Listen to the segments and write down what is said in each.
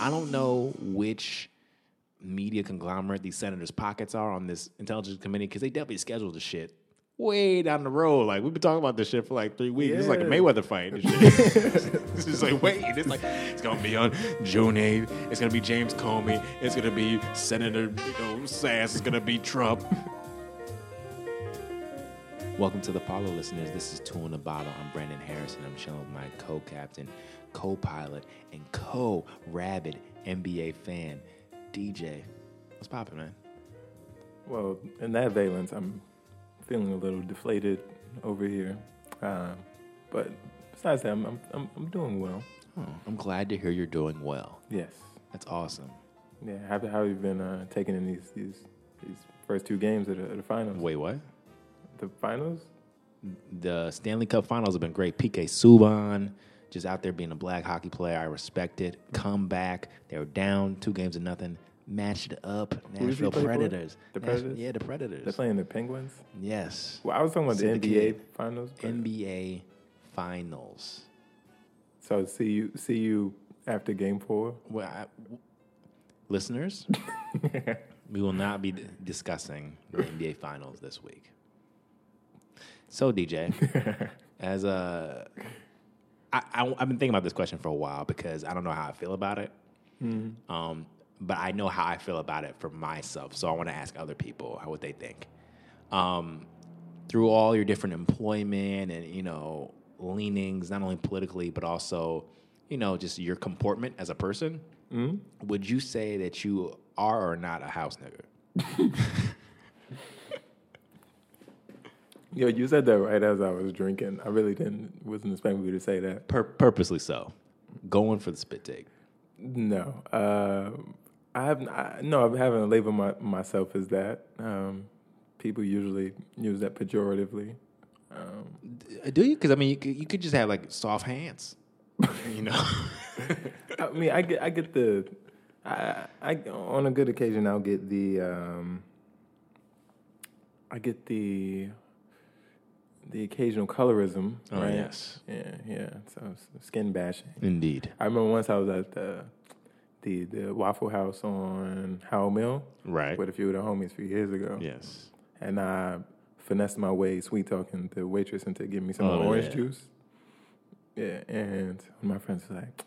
I don't know which media conglomerate these senators' pockets are on this intelligence committee because they definitely scheduled the shit way down the road. Like we've been talking about this shit for like three weeks. It's like a Mayweather fight. and shit. it's just like wait, it's like it's gonna be on June 8th. It's gonna be James Comey. It's gonna be Senator you know, Sasse. It's gonna be Trump. Welcome to the Follow listeners. This is Two in the Bottle. I'm Brandon Harrison. I'm chilling with my co-captain, co-pilot, and co-rabid NBA fan, DJ. What's poppin', man? Well, in that valence, I'm feeling a little deflated over here. Uh, but besides that, I'm, I'm, I'm, I'm doing well. Oh, I'm glad to hear you're doing well. Yes. That's awesome. Yeah. How, how have you been uh, taking in these, these these first two games of the, of the finals? Wait, what? The finals? The Stanley Cup Finals have been great. PK Subban just out there being a black hockey player. I respect it. Come back. They were down two games to nothing. Matched up. Who does he Nashville? Predators. The Nash- Predators? yeah, the Predators. They're playing the Penguins. Yes. Well, I was talking about the NBA finals. but- NBA Finals. So see you see you after game four. Well, I, w- listeners, we will not be d- discussing the NBA Finals this week. So, DJ, as a, I, I've been thinking about this question for a while because I don't know how I feel about it. Um, but I know how I feel about it for myself. So I want to ask other people how what they think. Um, through all your different employment and you know leanings, not only politically but also you know just your comportment as a person, would you say that you are or not a house nigga? Yo, you said that right as I was drinking. I really didn't wasn't expecting you to say that. Pur- purposely so, going for the spit take. No, uh, I have I, no. I haven't labeled my, myself as that. Um, people usually use that pejoratively. Um, Do you? Because I mean, you could, you could just have like soft hands, you know. I mean, I get I get the. I, I on a good occasion I'll get the. Um, I get the. The occasional colorism. Oh, right? yes. Yeah, yeah. So skin bashing. Indeed. I remember once I was at the the, the Waffle House on Howell Mill Right. with a few of the homies a few years ago. Yes. And I finessed my way sweet talking the waitress into giving me some Oh, orange yeah. juice. Yeah, and my friends was like,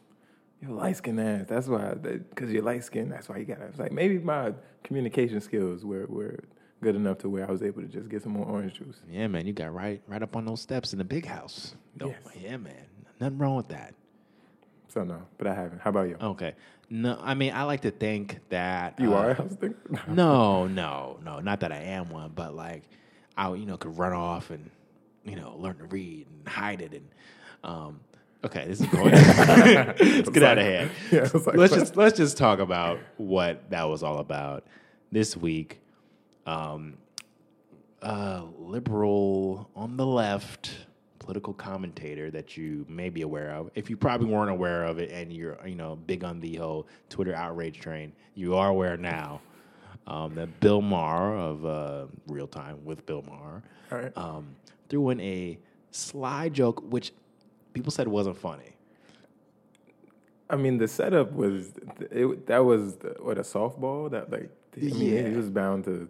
"You're light skinned ass. That's why, because you're light skinned. That's why you got." I was like, maybe my communication skills were were good enough to where I was able to just get some more orange juice. Yeah, man, you got right right up on those steps in the big house. Yes. Yeah, man. Nothing wrong with that. So no, but I haven't. How about you? Okay. No, I mean, I like to think that you uh, are a house thing? No, no, no. Not that I am one, but like I, you know, could run off and you know learn to read and hide it and. Um, okay, this is going. let's get out of hand. Yeah, like, let's just let's just talk about what that was all about this week. Um, uh, liberal on the left political commentator that you may be aware of. If you probably weren't aware of it and you're you know big on the whole Twitter outrage train, you are aware now. Um, that Bill Maher of uh, Real Time with Bill Maher right. um, threw in a sly joke, which people said wasn't funny. I mean, the setup was it, that was the, what a softball that like I mean, Yeah. he was bound to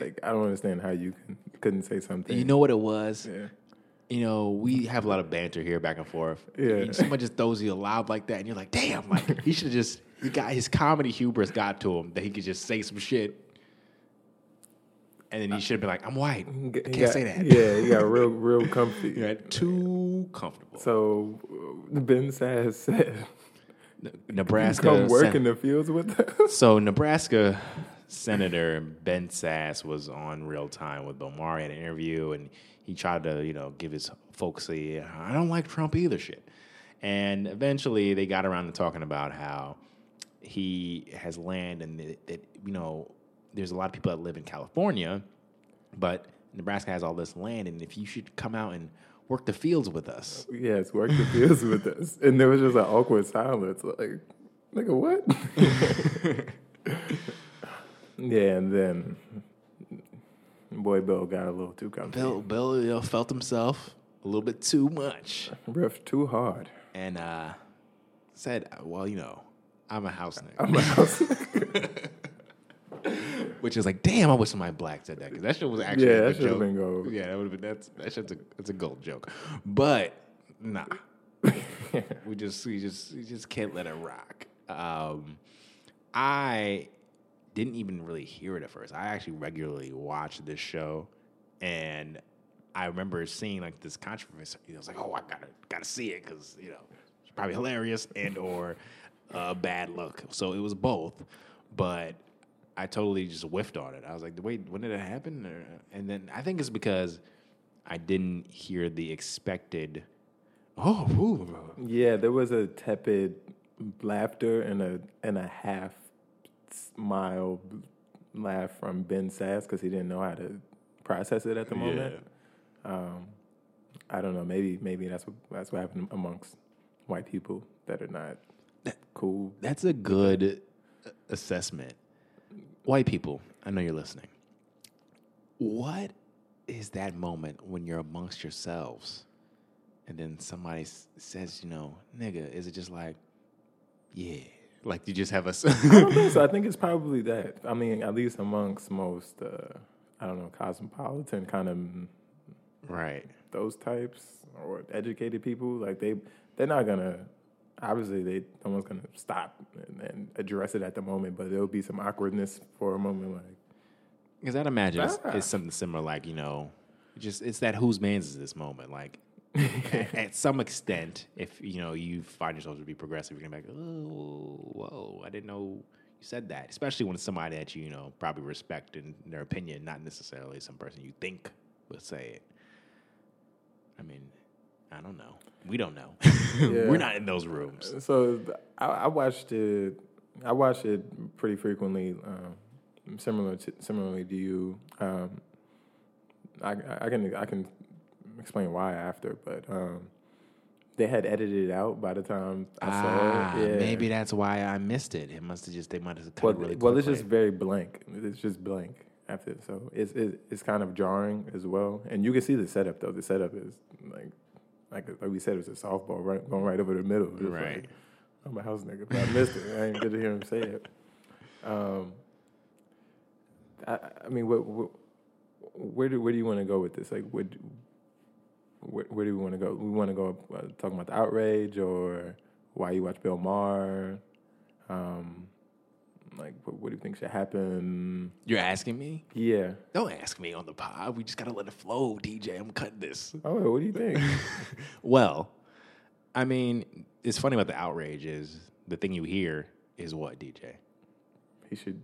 like I don't understand how you can, couldn't say something. You know what it was? yeah. you know, we have a lot of banter here back and forth. Yeah. And Someone just throws you a loud like that, and you're like, damn, like he should have just he got his comedy hubris got to him that he could just say some shit. And then he should have been like, I'm white. I can't got- say that. Yeah, he got real real comfy. You're too comfortable. So Ben Sasse said, Nebraska. "Come work sen- in the fields with us." So Nebraska Senator Ben Sasse was on Real Time with Bill Maher at an interview, and he tried to, you know, give his folksy, I don't like Trump either shit. And eventually they got around to talking about how he has land and that, that, you know, there's a lot of people that live in California, but Nebraska has all this land, and if you should come out and work the fields with us. yes, work the fields with us, and there was just an awkward silence. Like, nigga, what? yeah, and then boy Bill got a little too comfy. Bill, Bill you know, felt himself a little bit too much. riff too hard. and uh, said, "Well, you know, I'm a house nigga. I'm a house nigga. Which is like, damn, I wish somebody black said that because that shit was actually Yeah, a that should've joke. been gold. Yeah, that would have been that's that shit's a that's a gold joke, but nah, we just we just we just can't let it rock. Um, I didn't even really hear it at first. I actually regularly watch this show, and I remember seeing like this controversy. I was like, oh, I gotta gotta see it because you know it's probably hilarious and or a bad look. So it was both, but I totally just whiffed on it. I was like, wait, when did it happen? Uh, and then I think it's because I didn't hear the expected. Oh, ooh, Yeah, there was a tepid laughter and a and a half smile laugh from Ben Sasse because he didn't know how to process it at the moment. Um, I don't know. Maybe maybe that's what that's what happened amongst white people that are not cool. That's a good assessment. White people, I know you're listening. What is that moment when you're amongst yourselves and then somebody s- says, you know, nigga, is it just like, yeah, like you just have a. s- I don't think so. I think it's probably that. I mean, at least amongst most, uh, I don't know, cosmopolitan kind of right. those types or educated people, like they they're not gonna obviously they no one's gonna stop and, and address it at the moment, but there'll be some awkwardness for a moment, like Because I'd imagine it's, Ah. it's something similar, like, you know, just it's that whose man's is this moment? Like, at, some extent, if you know you find yourself to be progressive, you're gonna be like, oh, whoa, I didn't know you said that. Especially when it's somebody that you you know probably respect in their opinion, not necessarily some person you think would say it. I mean, I don't know. We don't know. Yeah. We're not in those rooms. So I, I watched it. I watched it pretty frequently. Um, similar to similarly to you. Um, I, I can I can explain why after, but um, they had edited it out by the time I Ah, saw it. Yeah. maybe that's why I missed it. It must have just they might have cut Well, it really well, it's just very blank. It's just blank after, so it's it's, it's kind of jarring as well. And you can see the setup though. The setup is like like like we said, it was a softball right, going right over the middle. Right. like, I'm a house nigga, but I missed it. I ain't good to hear him say it. Um, I, I mean, what, what, where do where do you want to go with this? Like, what, where, where do we want to go? We want to go uh, talking about the outrage or why you watch Bill Maher. Um, like, what, what do you think should happen? You're asking me? Yeah. Don't ask me on the pod. We just gotta let it flow, DJ. I'm cutting this. Oh, what do you think? Well, I mean, it's funny about the outrage is the thing you hear is what, DJ? he should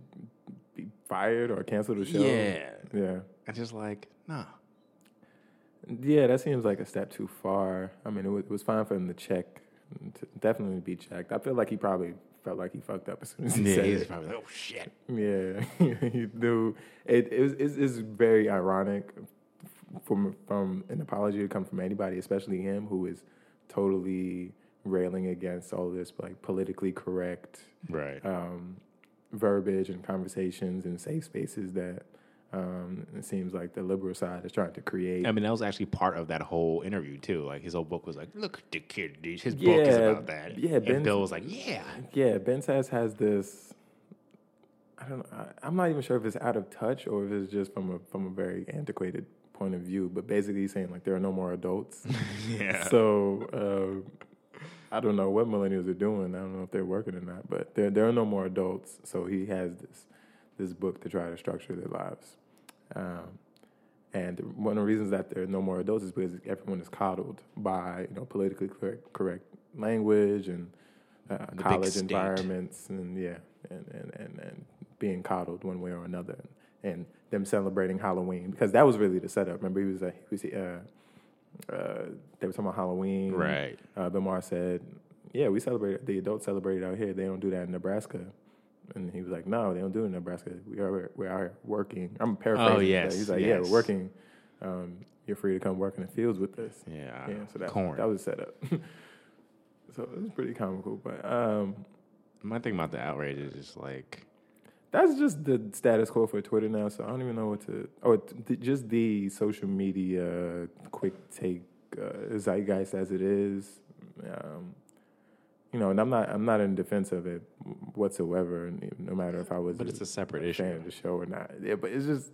be fired or cancel the show. Yeah. Yeah. I just like, nah. Yeah, that seems like a step too far. I mean, it was, it was fine for him to check, to definitely be checked. I feel like he probably felt like he fucked up as soon as he Yeah, said he's it. probably like, oh shit. Yeah, he knew. It, it was, it's, it's very ironic from from an apology to come from anybody, especially him, who is totally railing against all this like politically correct Right. um, verbiage and conversations and safe spaces that um, it seems like the liberal side is trying to create. I mean, that was actually part of that whole interview too. Like his whole book was like, "Look at the kid. dude. His book is about that." yeah, and Ben's- Bill was like, "Yeah, Yeah, Ben Sasse has this. I don't know. I, I'm not even sure if it's out of touch or if it's just from a from a very antiquated point of view. But basically, he's saying like there are no more adults. yeah." so uh, I don't know what millennials are doing. I don't know if they're working or not. But there there are no more adults. So he has this this book to try to structure their lives. Um, and one of the reasons that there are no more adults is because everyone is coddled by you know politically correct, correct language and uh, college environments and yeah and, and, and, and being coddled one way or another and them celebrating Halloween because that was really the setup. Remember he was uh, he was uh, uh, they were talking about Halloween. Right. Uh, Bill Maher said, "Yeah, we celebrate the adults celebrate it out here. They don't do that in Nebraska." And he was like, "No, they don't do it in Nebraska. We are we're working." I'm paraphrasing. Oh, yes, he's like, "Yeah, we're working. Um, you're free to come work in the fields with us." Yeah. Yeah, so that corn. that was set up. so it was pretty comical, but um, My thing about the outrage is just like, that's just the status quo for Twitter now. So I don't even know what to. Oh, t- t- just the social media quick take uh, zeitgeist as it is. Um, you know, and I'm not I'm not in defense of it whatsoever. No matter if I was, But it's a separate fan issue. of the show or not. Yeah, but it's just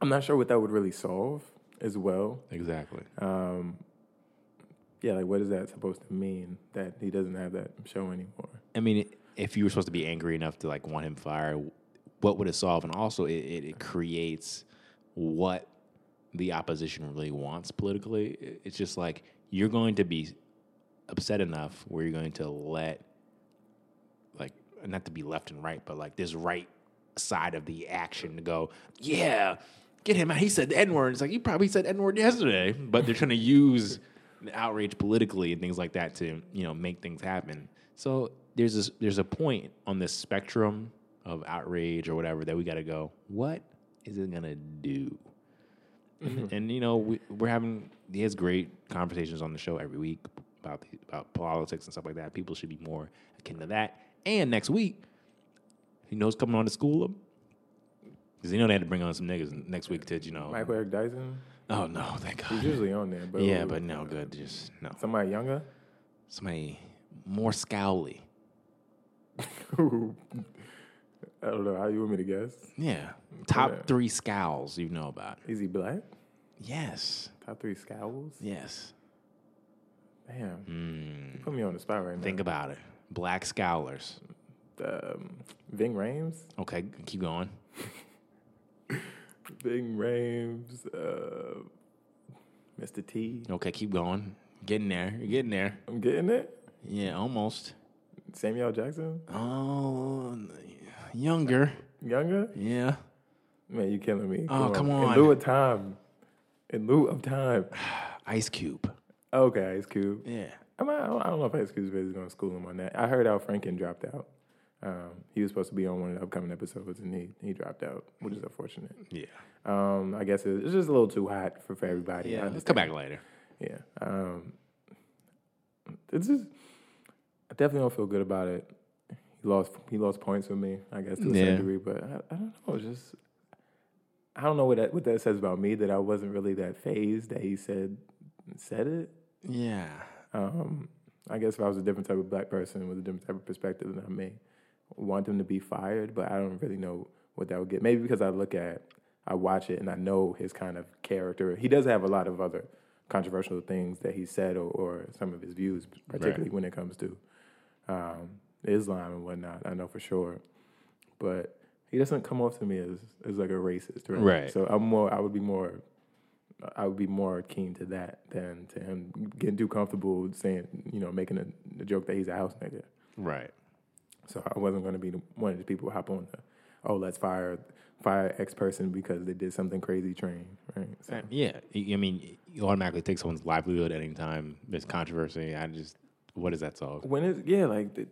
I'm not sure what that would really solve as well. Exactly. Um, yeah, like what is that supposed to mean that he doesn't have that show anymore? I mean, if you were supposed to be angry enough to like want him fired, what would it solve? And also, it, it, it creates what the opposition really wants politically. It's just like you're going to be upset enough where you're going to let, like, not to be left and right, but like this right side of the action to go, yeah, get him out. He said the N word. It's like, you probably said N word yesterday, but they're trying to use the outrage politically and things like that to, you know, make things happen. So there's this, there's a point on this spectrum of outrage or whatever that we got to go, what is it going to do? And, mm-hmm. and, you know, we, we're having, he has great conversations on the show every week about, the, about politics and stuff like that. People should be more akin to that. And next week, he knows coming on to school him. Because you know they had to bring on some niggas next week to, you know. Michael Eric Dyson, Oh, no, thank God. he's usually on there, but Yeah, but no, good. Just, no. somebody younger. Somebody more scowly. I don't know how you want me to guess. Yeah. Top Yeah. three scowls you know about. Is he black? Yes. Top three scowls. Yes. Damn, Mm. you put me on the spot right now. Think about it. Black scowlers. um, Ving Rhames. Okay, keep going. Ving Rhames. Uh, Mr. T. Okay, keep going. Getting there. You're getting there. I'm getting it. Yeah, almost. Samuel Jackson. Oh, younger. Younger. Yeah. Man, you're killing me. Oh, come In on. In lieu of time. In lieu of time. Ice Cube. Okay, Ice Cube. Yeah. I, mean, I, don't, I don't know if Ice Cube's is going to school him on that. I heard Al Franken dropped out. Um, he was supposed to be on one of the upcoming episodes, and he, he dropped out, which is unfortunate. Yeah. Um, I guess it- it's just a little too hot for, for everybody. Yeah. Let's come back later. Yeah. Um, it's just, I definitely don't feel good about it. He lost he lost points with me, I guess, to a Yeah. certain degree. But I, I don't know. It's just, I don't know what that what that says about me that I wasn't really that phased that he said said it. Yeah. Um, I guess if I was a different type of black person with a different type of perspective, then I may want him to be fired. But I don't really know what that would get. Maybe because I look at, I watch it, and I know his kind of character. He does have a lot of other controversial things that he said, or, or some of his views, particularly when it comes to um, Islam and whatnot. I know for sure, but he doesn't come off to me as as like a racist, right? Right. So I'm more. I would be more. I would be more keen to that than to him getting too comfortable saying, you know, making a, a joke that he's a house nigga. Right. So I wasn't going to be one of the people who hop on the, oh, let's fire fire X person because they did something crazy train, right? So, Uh, Yeah. I I mean, you automatically take someone's livelihood at any time. There's controversy. I just, what does that solve? when it's yeah, like the,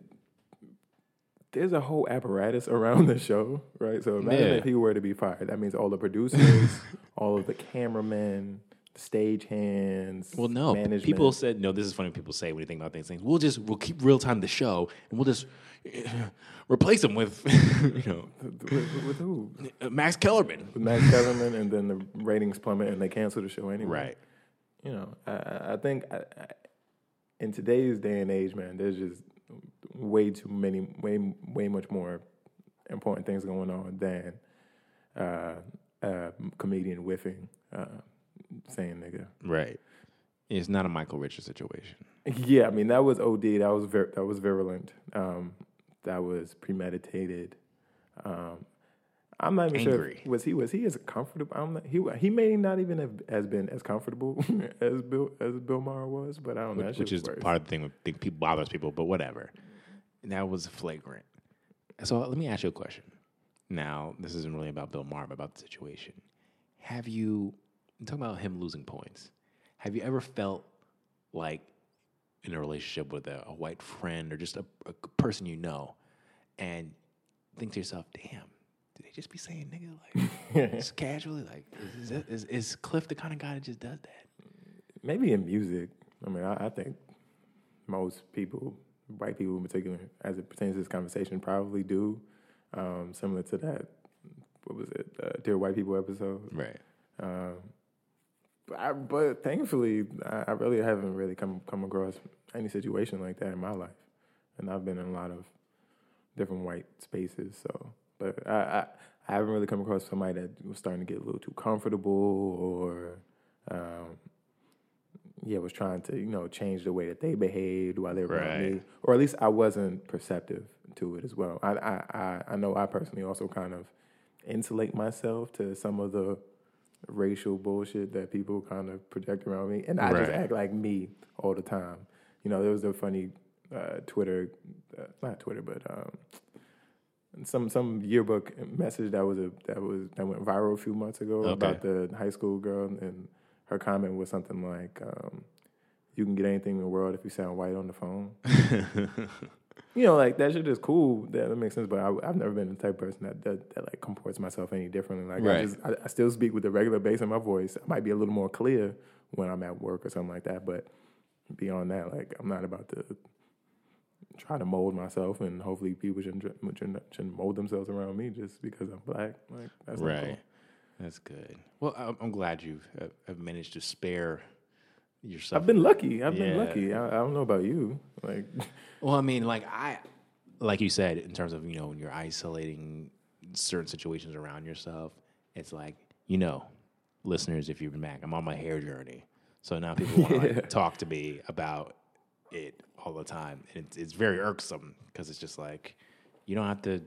there's a whole apparatus around the show, right? So imagine Yeah. if he were to be fired. That means all the producers, all of the cameramen, the stage hands. Well, no. management. People said no. This is funny. People say when you think about these things, we'll just we'll keep real time the show and we'll just uh, replace them with you know with, with- who? uh, Max Kellerman. With Max Kellerman, and then the ratings plummet, and they cancel the show anyway. Right. you know, I- I, I think I, I, in today's day and age, man, there's just way too many, way, way much more important things going on than uh, a comedian whiffing, uh, saying nigga. Right. It's not a Michael Richards situation. Yeah, I mean that was OD. That was vir- that was virulent. Um, that was premeditated. Um, I'm not even Angry. sure. Was he was he as comfortable? I'm not, he he may not even have has been as comfortable as Bill as Bill Maher was, but I don't know. that which is worse. part of the thing that think people bothers people, but whatever. That was flagrant. So uh, let me ask you a question. Now, this isn't really about Bill Maher, but about the situation. Have you talking about him losing points? Have you ever felt like in a relationship with a, a white friend or just a, a person you know, and think to yourself, "Damn, did they just be saying nigga like just casually? Like, is, is, is, is Cliff the kind of guy that just does that?" Maybe in music. I mean, I, I think most people, white people in particular, as it pertains to this conversation, probably do. Um, similar to that, what was it, uh, Dear White People episode. Right. Um, I, but thankfully, I, I really haven't really come come across any situation like that in my life, and I've been in a lot of different white spaces. So, but I, I, I haven't really come across somebody that was starting to get a little too comfortable or, um, yeah, was trying to you know change the way that they behaved while they were around me, or at least I wasn't perceptive to it as well. I, I, I, I know I personally also kind of insulate myself to some of the racial bullshit that people kind of project around me, and I just act like me all the time. You know, there was a funny uh, Twitter, uh, not Twitter, but um, some some yearbook message that was a that was that went viral a few months ago Okay. about the high school girl, and her comment was something like, um, "You can get anything in the world if you sound white on the phone." you know, like that shit is cool. That, that makes sense. But I, I've never been the type of person that, that that like comports myself any differently. Like I just I, I still speak with the regular bass in my voice. I might be a little more clear when I'm at work or something like that. But beyond that, like I'm not about to try to mold myself, and hopefully people shouldn't shouldn't, shouldn't mold themselves around me just because I'm black. Like that's right. cool. That's good. Well, I'm, I'm glad you have, uh, have managed to spare yourself. I've been lucky. I've Yeah. been lucky. I, I don't know about you. Like Well, I mean, like I, like you said, in terms of you know when you're isolating certain situations around yourself, it's like you know, listeners, if you've been back, I'm on my hair journey, so now people want to Yeah. like, talk to me about it all the time, and it's, it's very irksome because it's just like you don't have to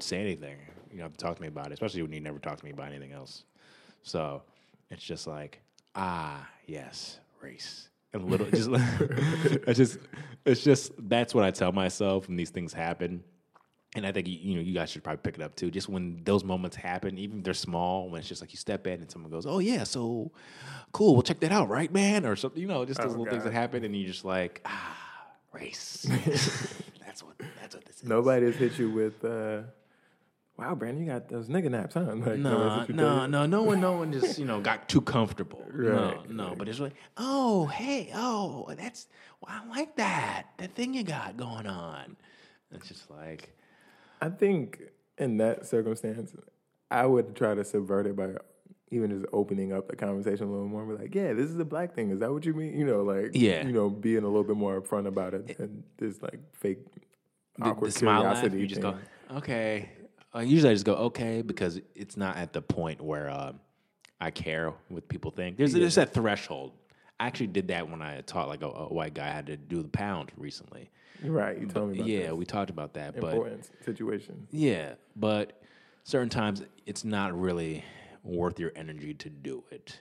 say anything, you have to talk to me about it, especially when you never talk to me about anything else. So it's just like ah yes, race. And little, just it's just, it's just that's what I tell myself when these things happen. And I think you, you know you guys should probably pick it up too. Just when those moments happen, even if they're small, when it's just like you step in and someone goes, "Oh yeah, so cool, we'll check that out, right, man?" Or something, you know, just those Oh, little things that happen, and you're just like, "Ah, race." that's what that's what this is. nobody's hit you with. Uh, Wow, Brandon, you got those nigga naps, huh? Like, No, no, no, no one, no one just you know got too comfortable. No, Right, no, right. but it's like, oh, hey, oh, that's, well, I like that, that thing you got going on. It's just like, I think in that circumstance, I would try to subvert it by even just opening up the conversation a little more. Be like, yeah, this is a black thing. Is that what you mean? You know, like, Yeah. you know, being a little bit more upfront about it and this like fake awkward the smile laugh, curiosity. you just thing. go, okay. Uh, usually I just go, okay, because it's not at the point where um, I care what people think. There's, there's that threshold. I actually did that when I taught like a, a white guy how to do the pound recently. right. You told me about that. yeah, this. we talked about that, but important situation. Yeah, but certain times it's not really worth your energy to do it,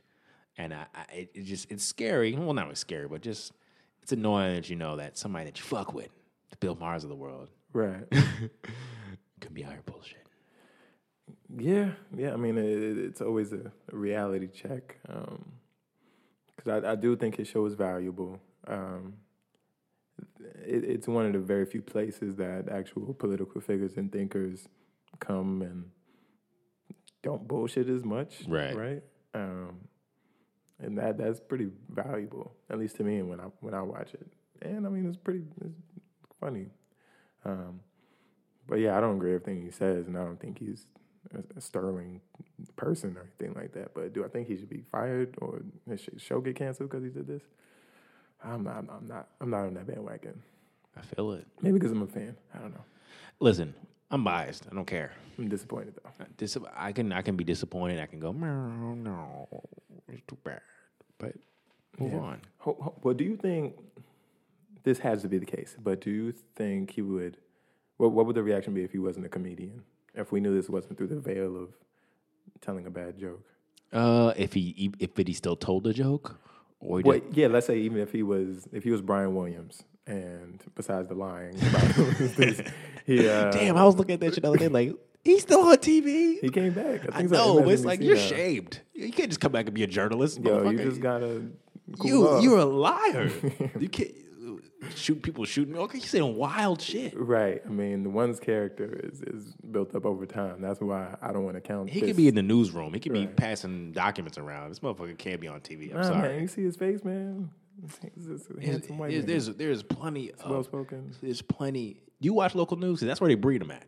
and I, I it, it just it's scary. Well, not really scary, but just it's annoying that you know that somebody that you fuck with, the Bill Mahers of the world, Right. could be higher bullshit. Yeah, yeah. I mean, it, it- it's always a, reality check because I, I do think his show is valuable. Um, it, it's one of the very few places that actual political figures and thinkers come and don't bullshit as much. Right. Right. Um, and that that's pretty valuable, at least to me when I when I watch it. And I mean, it's pretty it's funny. Um, but yeah, I don't agree with everything he says, and I don't think he's a, a sterling person or anything like that. But do I think he should be fired or his show get canceled because he did this? I'm not. I'm not. I'm not on that bandwagon. I feel it. Maybe because I'm a fan. I don't know. Listen, I'm biased. I don't care. I'm disappointed though. Dis- I can I can be disappointed. I can go no, no, it's too bad. But move Yeah. on. Ho- ho- Well, do you think this has to be the case? But do you think he would? What What would the reaction be if he wasn't a comedian? If we knew this wasn't through the veil of telling a bad joke? Uh, if he if he still told the joke, or Well, did- yeah, let's say even if he was if he was Brian Williams, and besides the lying, about he uh, Damn, I was looking at that shit the other day. Like, he's still on TV. he came back. I think know, but it's like you're now. shamed. You can't just come back and be a journalist. Yo, you just gotta. Cool you off. you're a liar. you can't shoot people shooting. Me. Okay, you're saying wild shit. right. I mean, the one's character is is built up over time. That's why I don't want to count. He this. could be in the newsroom. He could be passing documents around. This motherfucker can't be on TV. I'm Nah, sorry. man, you see his face, man. He's There's, there's, man. there's there's plenty well of spoken. there's plenty. You watch local news that's where they breed them at.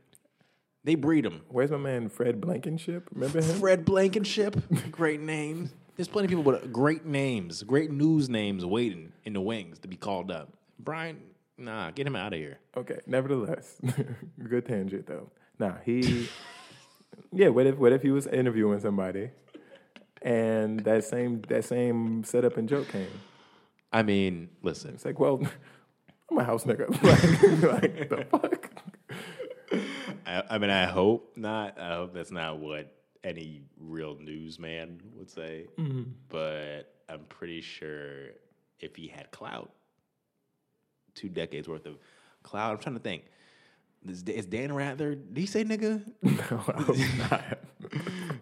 They breed them. Where's my man Fred Blankenship? Remember him? Fred Blankenship, great name. There's plenty of people with great names, great news names waiting in the wings to be called up. Brian, nah, get him out of here. Okay. Nevertheless, good tangent though. Nah, he. yeah. What if what if he was interviewing somebody, and that same that same setup and joke came? I mean, listen, It's like, well, I'm a house nigga. like, like the fuck. I, I mean, I hope not. I hope that's not what any real newsman would say. Mm-hmm. But I'm pretty sure if he had clout, two decades worth of clout. I'm trying to think. Is, is Dan Rather? Did he say nigga? No, I hope not.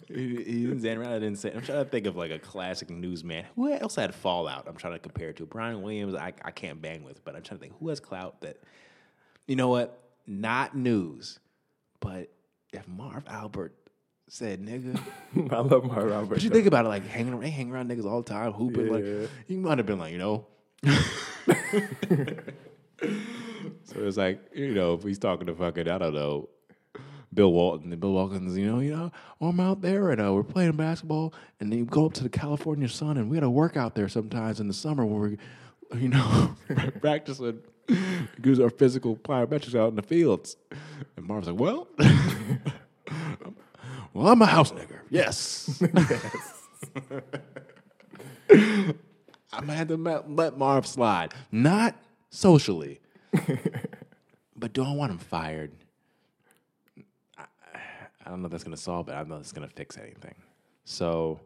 Dan Rather didn't say. I'm trying to think of like a classic newsman. Who else had fallout? I'm trying to compare it to. Brian Williams, I, I can't bang with, but I'm trying to think who has clout that. You know what? Not news, but if Marv Albert said nigga, I love my Robert. but you think about it, like hanging around, they hang around niggas all the time, hooping. Yeah. Like he might have been like, you know. so it's like you know, if he's talking to fucking, I don't know, Bill Walton, and Bill Walton's, you know, you know, oh, I'm out there and uh, we're playing basketball, and then you go up to the California sun, and we got to work out there sometimes in the summer when we're, you know, practicing. Gives our physical plyometrics out in the fields, and Marv's like, "Well, well, I'm a house nigger. Yes, I'm gonna have to let Marv slide, not socially, but do I want him fired? I, I don't know if that's gonna solve it. I don't know if it's gonna fix anything. So,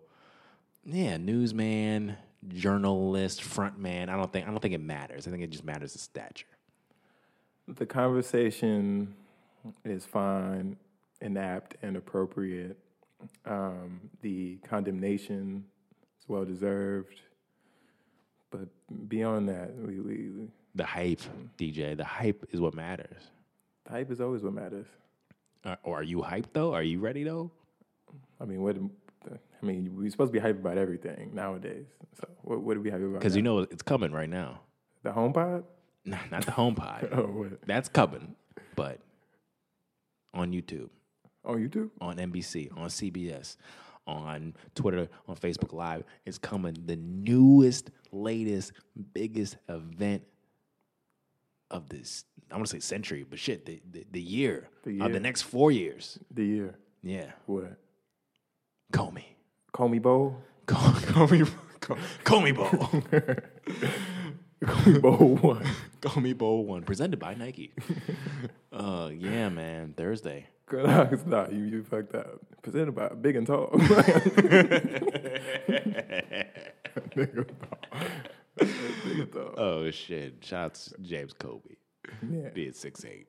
yeah, newsman, journalist, frontman. I don't think I don't think it matters. I think it just matters the stature. the conversation is fine and apt and appropriate. Um, the condemnation is well deserved. But beyond that, we, we, we The hype, DJ. The hype is what matters. hype is always what matters. Uh, or are you hyped though? Are you ready though? I mean, what? I mean, we're supposed to be hyped about everything nowadays. So, what, what do we hype about? Because you know it's coming right now. the HomePod. Nah, not the HomePod. Oh, what? That's coming, but on YouTube, On YouTube? on NBC, on CBS, on Twitter, on Facebook Live, is coming the newest, latest, biggest event of this. I want to say century, but shit, the the, the year The of the next four years. The year. Yeah, What? Comey, Comey Bowl. Comey, Comey Bowl, Comey Bowl one. Comey Bowl one, presented by Nike. uh, yeah, man, Thursday. Girl, nah, you, you fucked up. Presented by Big and Tall. Nigga, Big and Tall. Oh shit! Shouts James Comey. Yeah. Be six eight.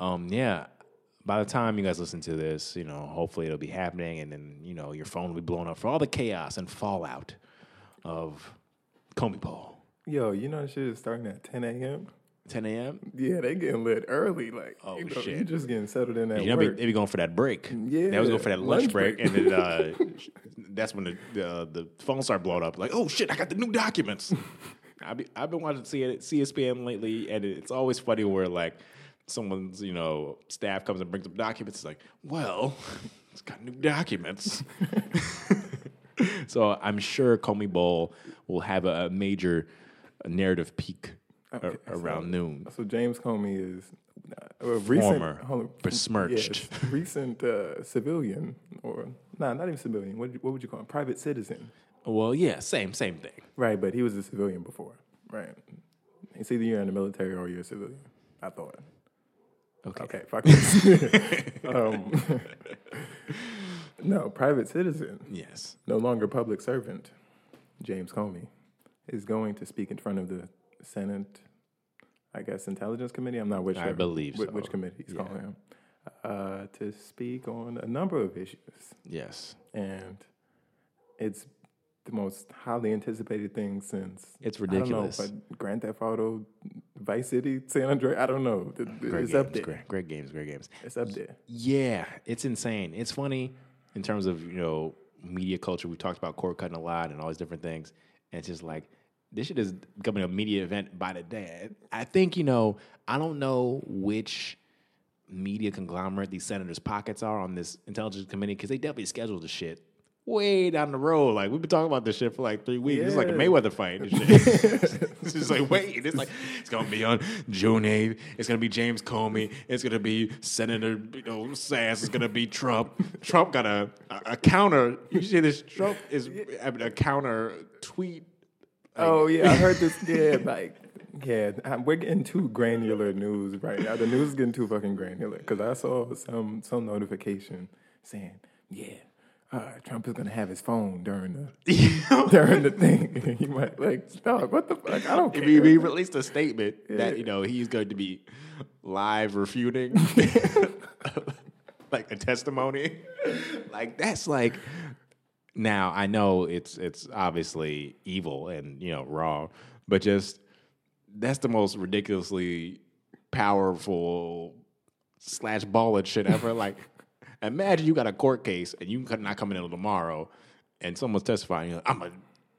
Um, yeah. By the time you guys listen to this, you know, hopefully it'll be happening, and then you know your phone will be blown up for all the chaos and fallout of Comey Bowl. Yo, you know shit is starting at 10 a.m.? 10 a.m. Yeah, they getting lit early. Like, Oh, you know, shit. you just getting settled in that. You know, they work. they be going for that break. Yeah, they was going for that lunch, lunch break, break. and then uh, that's when the the, the phone started blowing up. Like, oh shit, I got the new documents. I be, I've been watching C-SPAN lately, and it's always funny where like someone's you know staff comes and brings up documents. It's like, well, it's got new documents. so I'm sure Comey Bowl will have a, a major narrative peak a- Okay, so- around noon. So James Comey is uh, a recent, Former, besmirched. yes, recent uh, civilian, or nah, not even civilian. What, what would you call him? Private citizen, Well, yeah, same same thing. right? But he was a civilian before, right? It's either you're in the military or you're a civilian. I thought. Okay. Okay, fuck this. um, no, private citizen, Yes. no longer public servant. James Comey is going to speak in front of the Senate, I guess, Intelligence Committee. I'm not which I believe which, so. which committee he's Yeah. calling him uh, to speak on a number of issues, Yes. and it's the most highly anticipated thing since It's I don't know, ridiculous. but Grand Theft Auto, Vice City, San Andreas. I don't know. Th- Great It's games, up there. Great, great games, great games. It's up there. Yeah, it's insane. It's funny in terms of, you know, media culture. We talked about cord cutting a lot and all these different things. And it's just like, this shit is becoming a media event by the day. I think, you know, I don't know which media conglomerate these senators' pockets are on this intelligence committee because they definitely scheduled the shit way down the road. Like we've been talking about this shit for like three weeks. It's like a Mayweather fight. And shit. it's just like wait, it's like it's gonna be on June eighth. It's gonna be James Comey. It's gonna be Senator you know Sasse. It's gonna be Trump. Trump got a a, a counter. You see this? Trump is a counter tweet. Oh yeah, I heard this. Yeah, like yeah, we're getting too granular news right now. The news is getting too fucking granular because I saw some some notification saying, yeah, uh, Trump is gonna have his phone during the during the thing. you might like, dog, what the fuck? I don't care. He, he released a statement Yeah. that you know he's going to be live refuting, like a testimony. like that's like. Now I know it's it's obviously evil and you know wrong, but just that's the most ridiculously powerful slash ballad shit ever. like, imagine you got a court case and you could not coming in tomorrow, and someone's testifying. Like, I'm gonna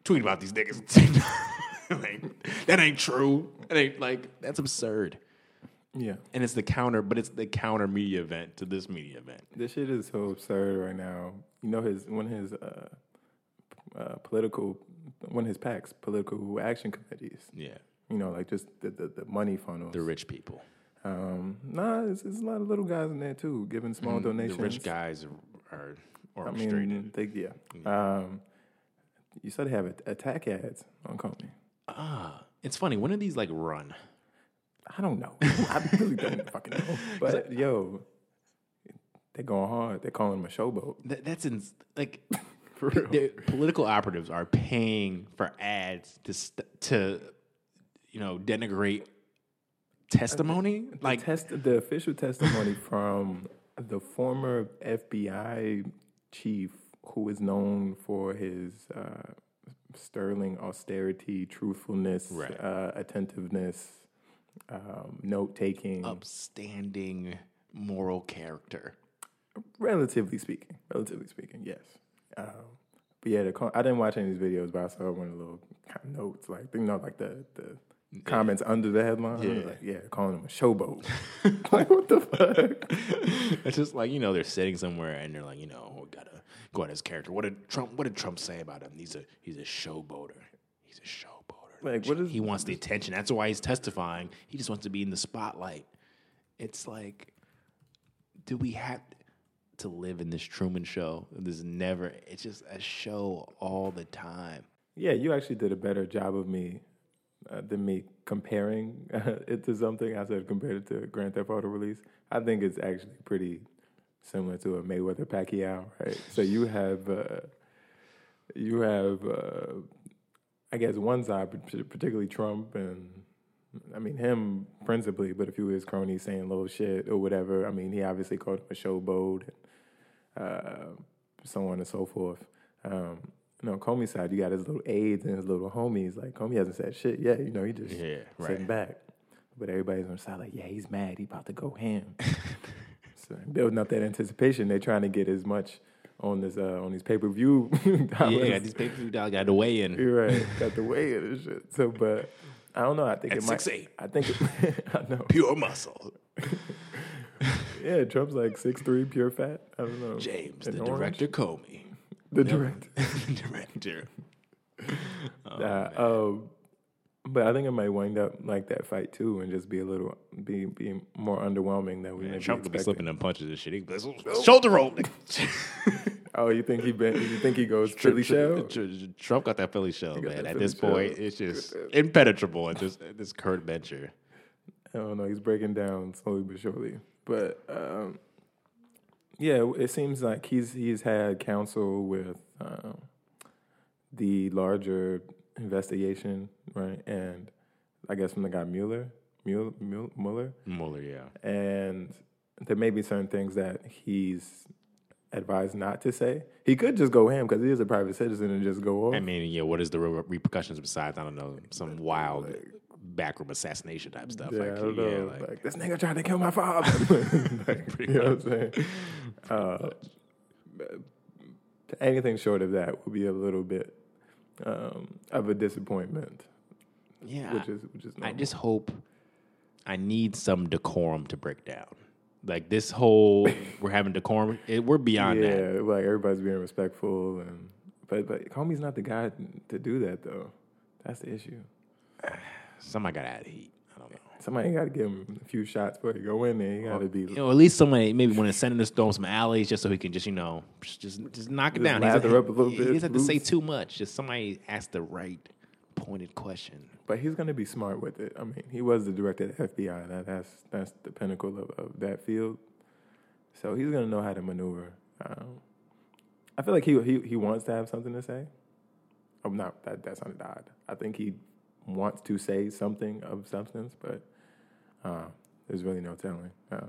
tweet about these niggas. at the same time." like, that ain't true. That ain't like that's absurd. yeah, And it's the counter, but it's the counter media event to this media event. this shit is so absurd right now. You know his one of his uh, uh, political one of his PACs, political action committees. Yeah, You know, like just the the, the money funnels. the rich people, Um, nah, it's, it's a lot of little guys in there too, giving small donations. Mm, the rich guys are, are I mean, they, yeah. Um, you said they have attack ads on Comey. ah, it's funny. When do these like run? I don't know. I really don't fucking know. But yo, they're going hard. They're calling him a showboat. That, that's in, like For real. the political operatives are paying for ads to st- to you know denigrate testimony. Like Like test the official testimony from the former FBI chief, who is known for his uh, sterling austerity, truthfulness, Right. uh, attentiveness, um, note taking. upstanding moral character. Relatively speaking, relatively speaking, yes. Um, but yeah, the I didn't watch any of these videos, but I saw one of the little kind of notes, like you know, like the the comments under the headline. Yeah. like, yeah, calling him a showboat. like, what the fuck? It's just like you know they're sitting somewhere and they're like you know we gotta go on his character. What did Trump? What did Trump say about him? He's a he's a showboater. He's a showboater. Like, what is- he wants the attention? That's why he's testifying. He just wants to be in the spotlight. It's like, do we have to live in this Truman Show? There's never. It's just a show all the time. Yeah, you actually did a better job of me uh, than me comparing it to something. I said compared it to Grand Theft Auto release. I think it's actually pretty similar to a Mayweather Pacquiao, right? So you have uh, you have uh, I guess one side, particularly Trump and. I mean him principally, but a few of his cronies saying little shit or whatever. I mean, he obviously called him a showboat, uh, so on and so forth. Um, you know, Comey's side, you got his little aides and his little homies. Like Comey hasn't said shit yet. You know, he just Yeah, sitting back. But everybody's on the side like, yeah, he's mad. He about to go ham. so building up that anticipation, they're trying to get as much on this uh, on these pay per view. Yeah, these pay per view dollars got to weigh in. You're right. Got the weight and shit. So, but I don't know. I think At it might. 6'8". I think it, I know. Pure muscle. Yeah, Trump's like six three, pure fat. I don't know. James, the orange. director Comey. The director. The director. Uh, um, but I think it might wind up like that fight too, and just be a little be be more underwhelming than we Man, Trump could be slipping them punches and shit. He could be shoulder roll. Oh, you think he been? You think he goes Philly shell? Trump got that Philly shell, man. At this point, it's just impenetrable at this this current venture. I don't know. He's breaking down slowly but surely. But um, yeah, it seems like he's he's had counsel with um, the larger investigation, right? And I guess from the guy Mueller, Mueller, Mueller, Mueller, yeah. and there may be certain things that he's advised not to say. He could just go ham because he is a private citizen and just go. I mean, yeah. What is the re- repercussions besides I don't know some wild backroom assassination type stuff? Yeah, like, I don't yeah, know. like, Like, this nigga tried to kill my father. like, you know what I'm saying? Uh, anything short of that would be a little bit um, of a disappointment, yeah. which is which is I just hope I need some decorum to break down. Like this whole we're having decorum. It, we're beyond yeah, that. Yeah, like everybody's being respectful, and but but Comey's not the guy to do that though. That's the issue. Somebody got to add heat. I don't know. Somebody got to give him a few shots before he go in there. He got to be You know, at least somebody maybe when the senator's throwing some alleys just so he can just you know just just, just knock it down. lather up a little he, bit, He doesn't have to say too much. Just somebody ask the right pointed question. But he's going to be smart with it. I mean, he was the director of the FBI. That, that's that's the pinnacle of, of that field. So he's going to know how to maneuver. Um, I feel like he he he wants to have something to say. Oh, not that that sounded odd. I think he wants to say something of substance, but uh, there's really no telling. Uh,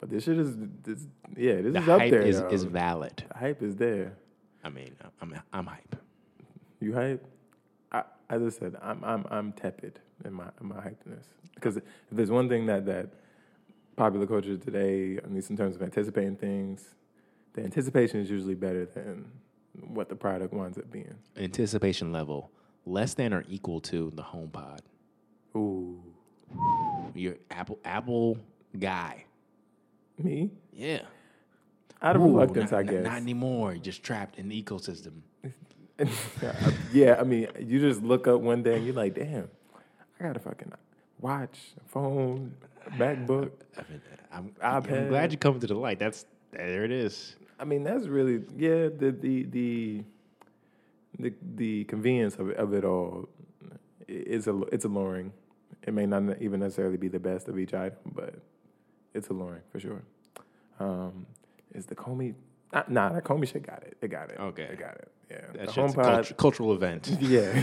but this shit is this, yeah, this The is up there. is, is valid. the hype is there. I mean, I'm I'm hype. You hype? I, as I said, I'm I'm I'm tepid in my in my hypeness because if there's one thing that that popular culture today, at least in terms of anticipating things, the anticipation is usually better than what the product winds up being. Anticipation level less than or equal to the HomePod. Ooh, Your Apple Apple guy. me? Yeah. Out of Ooh, reluctance, not, I guess. Not anymore. You're just trapped in the ecosystem. yeah, I mean, you just look up one day and you're like, damn, I got a fucking watch, phone, MacBook. I mean, I'm, I'm glad you come to the light. That's there it is. I mean, that's really yeah. The the the the, the convenience of it, of it all is a it's alluring. It may not even necessarily be the best of each item, but it's alluring for sure. Um, is the Comey? Nah, nah, the Comey shit got it. It got it. Okay. it got it. Yeah, That the shit's a HomePod- cultu- cultural event. Yeah.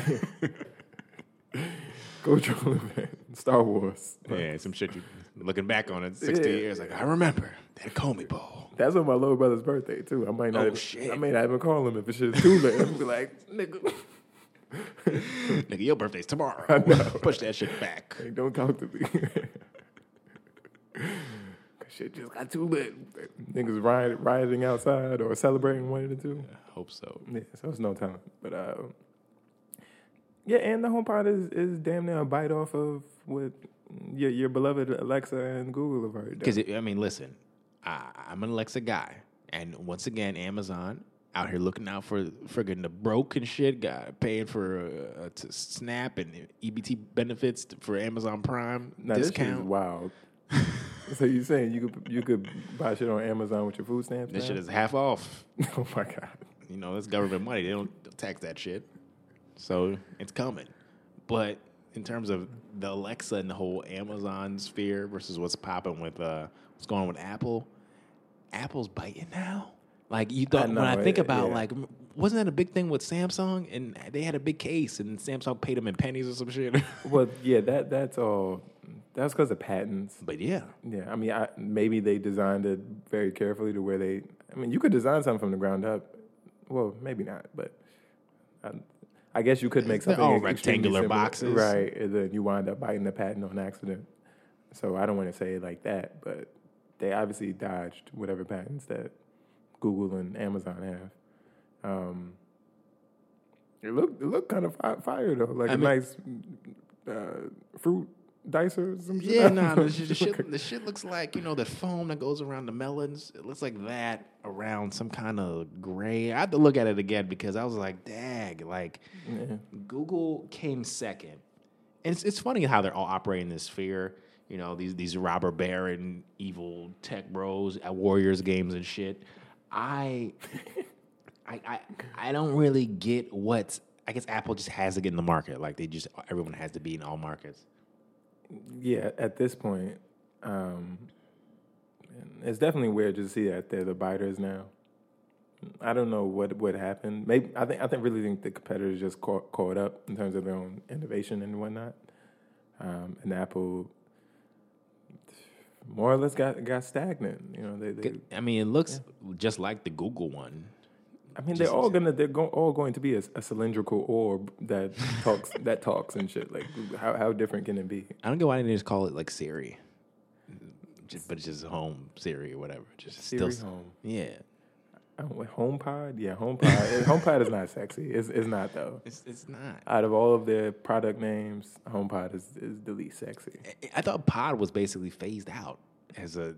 Cultural event. Star Wars. yeah, some shit. You, looking back on it, sixty Yeah. years, like I remember that Comey Bowl. That's on my little brother's birthday too. I might not. Oh, even, shit. I may not even call him if it's shit's too late. I'm be like, nigga, Nigga, your birthday's tomorrow. I know. Push that shit back. hey, don't talk to me. Cause shit just got too lit. Niggas riot, rioting outside or celebrating one of the two. I Hope so. Yeah, so it's no time. But uh, yeah, and the HomePod is is damn near a bite off of what your your beloved Alexa and Google have already done. Because I mean, listen, I, I'm an Alexa guy, and once again, Amazon out here looking out for friggin' the broke and shit, guy paying for uh, to Snap and EBT benefits for Amazon Prime Now this shit is discount. wild. so you saying you could you could buy shit on Amazon with your food stamps? This now? shit is half off. oh my god. You know, it's government money. They don't tax that shit. So it's coming. But in terms of the Alexa and the whole Amazon sphere versus what's popping with uh, what's going on with Apple, Apple's biting now. Like you thought when I think it- about yeah. like wasn't that a big thing with Samsung and they had a big case and Samsung paid them in pennies or some shit. Well, yeah, that that's all. That's because of patents. but yeah, Yeah, I mean, I, maybe they designed it very carefully to where they. I mean, you could design something from the ground up. Well, maybe not, but I, I guess you could make something all rectangular boxes. right? And then you wind up biting the patent on accident. So I don't want to say it like that, but they obviously dodged whatever patents that Google and Amazon have. Um, it looked it looked kind of fi- fire though, like I a mean- nice uh, fruit dicer. or Some shit. Yeah, nah, the, shit, the, shit, the shit looks like, you know, the foam that goes around the melons. It looks like that around some kind of gray. I have to look at it again because I was like, dag, like Yeah. Google came second. And it's, it's funny how they're all operating this sphere. You know, these these robber baron, evil tech bros at Warriors games and shit. I I, I I don't really get what I guess Apple just has to get in the market. Like they just everyone has to be in all markets. yeah, at this point, um, it's definitely weird to see that they're the biters now. I don't know what what happened. Maybe I think I think really think the competitors just caught, caught up in terms of their own innovation and whatnot. Um, and Apple more or less got got stagnant. You know, they, they I mean, it looks just like the Google one. I mean, they're all gonna they're go, all going to be a, a cylindrical orb that talks that talks and shit. Like how how different can it be? I don't get why they just call it like Siri, just, but it's just home Siri or whatever. Just Siri still, Home. yeah. Oh, wait, HomePod, yeah, HomePod. HomePod is not sexy. It's it's not though. It's it's not. Out of all of their product names, HomePod is, is the least sexy. I- I thought Pod was basically phased out as a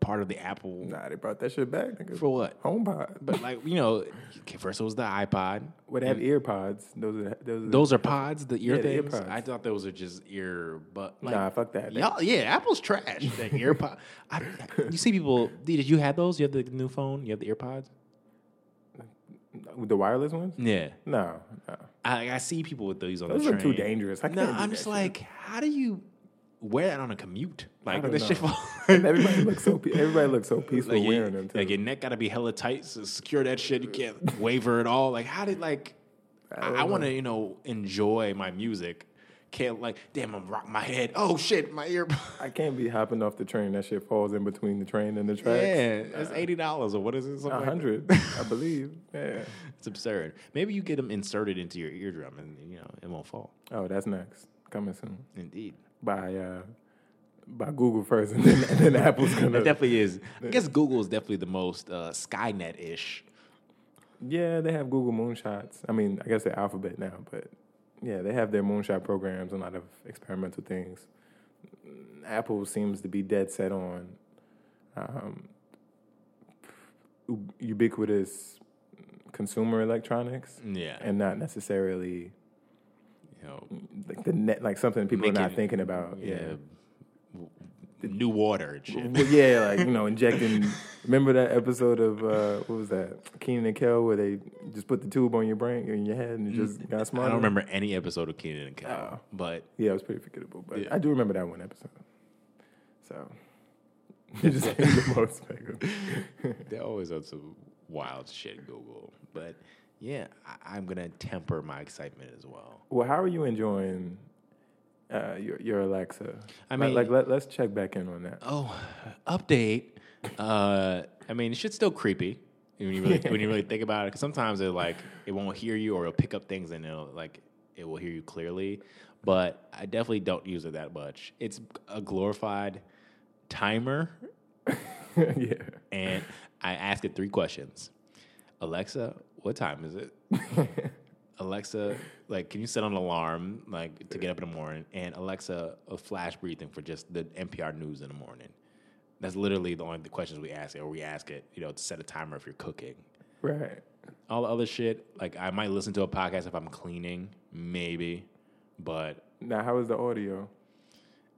part of the Apple. Nah, they brought that shit back. Nigga. For what? HomePod. But like you know, okay, first it was the iPod. Would have ear pods. Those are those. Are Those are pods, the ear Yeah, things. pods. I thought those are just ear, but like, nah, fuck that. y'all, yeah, Apple's trash. The ear pod. I, you see people. Did you have those? You have the new phone. You have the ear pods. the wireless ones. Yeah, No, no. I, I see people with these on Those the are too dangerous. I no, I'm just shit. like, how do you wear that on a commute? Like this shit. fall- everybody looks so. pe- Everybody looks so peaceful like, you- wearing them. Too. like your neck got to be hella tight to secure that shit. You can't waver at all. Like how did like I, I want to you know enjoy my music. Can't like damn I'm rock my head. Oh shit, my ear. I can't be hopping off the train. That shit falls in between the train and the tracks. yeah, it's eighty dollars or what is it? A like hundred, I believe. Yeah. It's absurd. Maybe you get them inserted into your eardrum and you know it won't fall. Oh, that's next. Coming soon Indeed. By uh, by Google first, and then, and then Apple's gonna. It definitely is. I guess Google is definitely the most uh, Skynet ish. Yeah, they have Google Moonshots. I mean, I guess they're Alphabet now, but yeah, they have their moonshot programs, and a lot of experimental things. Apple seems to be dead set on um, ubiquitous consumer electronics Yeah. and not necessarily know, like the net, like something people are not thinking about. yeah. Yeah. New water. Yeah, like you know, injecting. remember that episode of uh, what was that? Kenan and Kel, where they just put the tube on your brain in your head and you just got smarter. I don't remember any episode of Kenan and Kel, Oh. but Yeah, it was pretty forgettable, but Yeah. I do remember that one episode. So it just the most they always on some wild shit. Google, but yeah, I, I'm gonna temper my excitement as well. Well, how are you enjoying uh, your your Alexa? I mean- like, let, let's check back in on that. Oh, update. Uh, I mean, it's still creepy when you really when you really think about it. Cause sometimes it like it won't hear you, or it'll pick up things and it'll like it will hear you clearly. But I definitely don't use it that much. It's a glorified timer, yeah. and I ask it three questions. Alexa, what time is it? Alexa, like, can you set an alarm like to get up in the morning? And Alexa, a flash briefing for just the NPR news in the morning. That's literally the only the questions we ask it, or we ask it, you know, to set a timer if you're cooking. Right. All the other shit, like I might listen to a podcast if I'm cleaning, maybe, but Now, how is the audio?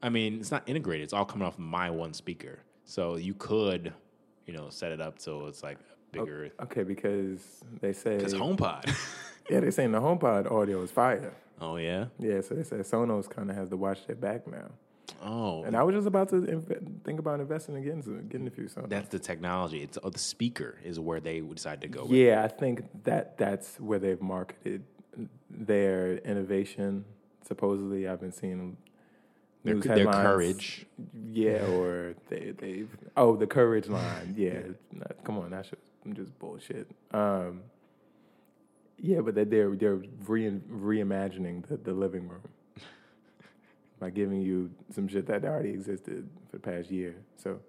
I mean, it's not integrated. It's all coming off my one speaker, so you could, you know, set it up so it's like bigger. Okay, because they say Because HomePod. yeah, they're saying the HomePod audio is fire. oh yeah. Yeah, so they say Sonos kind of has to watch their back now. Oh, And I was just about to inv- think about investing again, so getting a few Sonos. That's the technology. It's oh, the speaker is where they decide to go. with. Yeah, I think that that's where they've marketed their innovation. Supposedly, I've been seeing Their, news their courage. Yeah, or they they've oh the courage line. Yeah, no, come on, that's just just bullshit. Um, yeah, but that they're they're re- reimagining the, the living room by giving you some shit that already existed for the past year. So,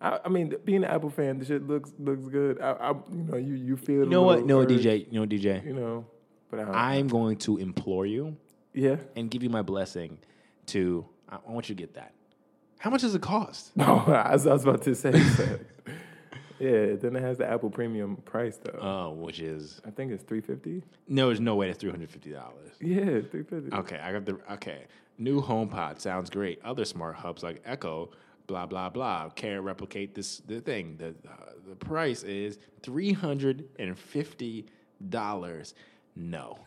I, I mean, being an Apple fan, the shit looks looks good. I, I you know you you feel You know what? No, DJ. You know, DJ. You know, but I, I'm going to implore you yeah. and give you my blessing to. I want you to get that. How much does it cost? No, I was, I was about to say yeah, then it has the Apple Premium price though. Oh, which is I think it's three fifty. no. There's no way it's three hundred fifty dollars. Yeah, three fifty. Okay, I got the okay. New HomePod sounds great. Other smart hubs like Echo, blah blah blah, can't replicate this. The thing, the uh, the price is three hundred and fifty dollars. No,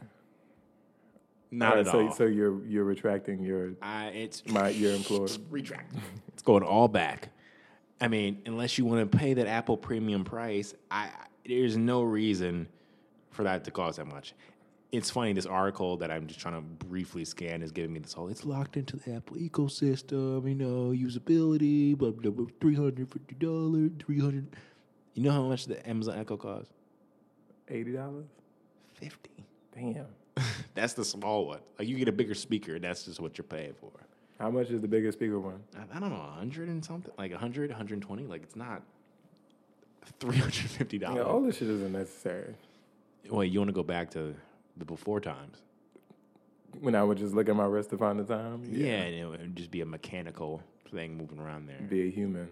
not Alright, at so, all. So you're you're retracting your I, it's my your employer. retract. It's going all back. I mean, unless you want to pay that Apple Premium price, I I- there's no reason for that to cost that much. It's funny. This article that I'm just trying to briefly scan is giving me this whole. It's locked into the Apple ecosystem. You know, usability. Blah blah. blah Three hundred fifty dollars. Three hundred. You know how much the Amazon Echo costs? Eighty dollars. Fifty. Damn. That's the small one. Like you get a bigger speaker, and that's just what you're paying for. How much is the biggest speaker one? I, I don't know, 100 and something, like 100, 120. Like it's not $350. Yeah, all this shit isn't necessary. Wait, you want to go back to the before times? when I would just look at my wrist to find the time. Yeah, and it would just be a mechanical thing moving around there. Be a human.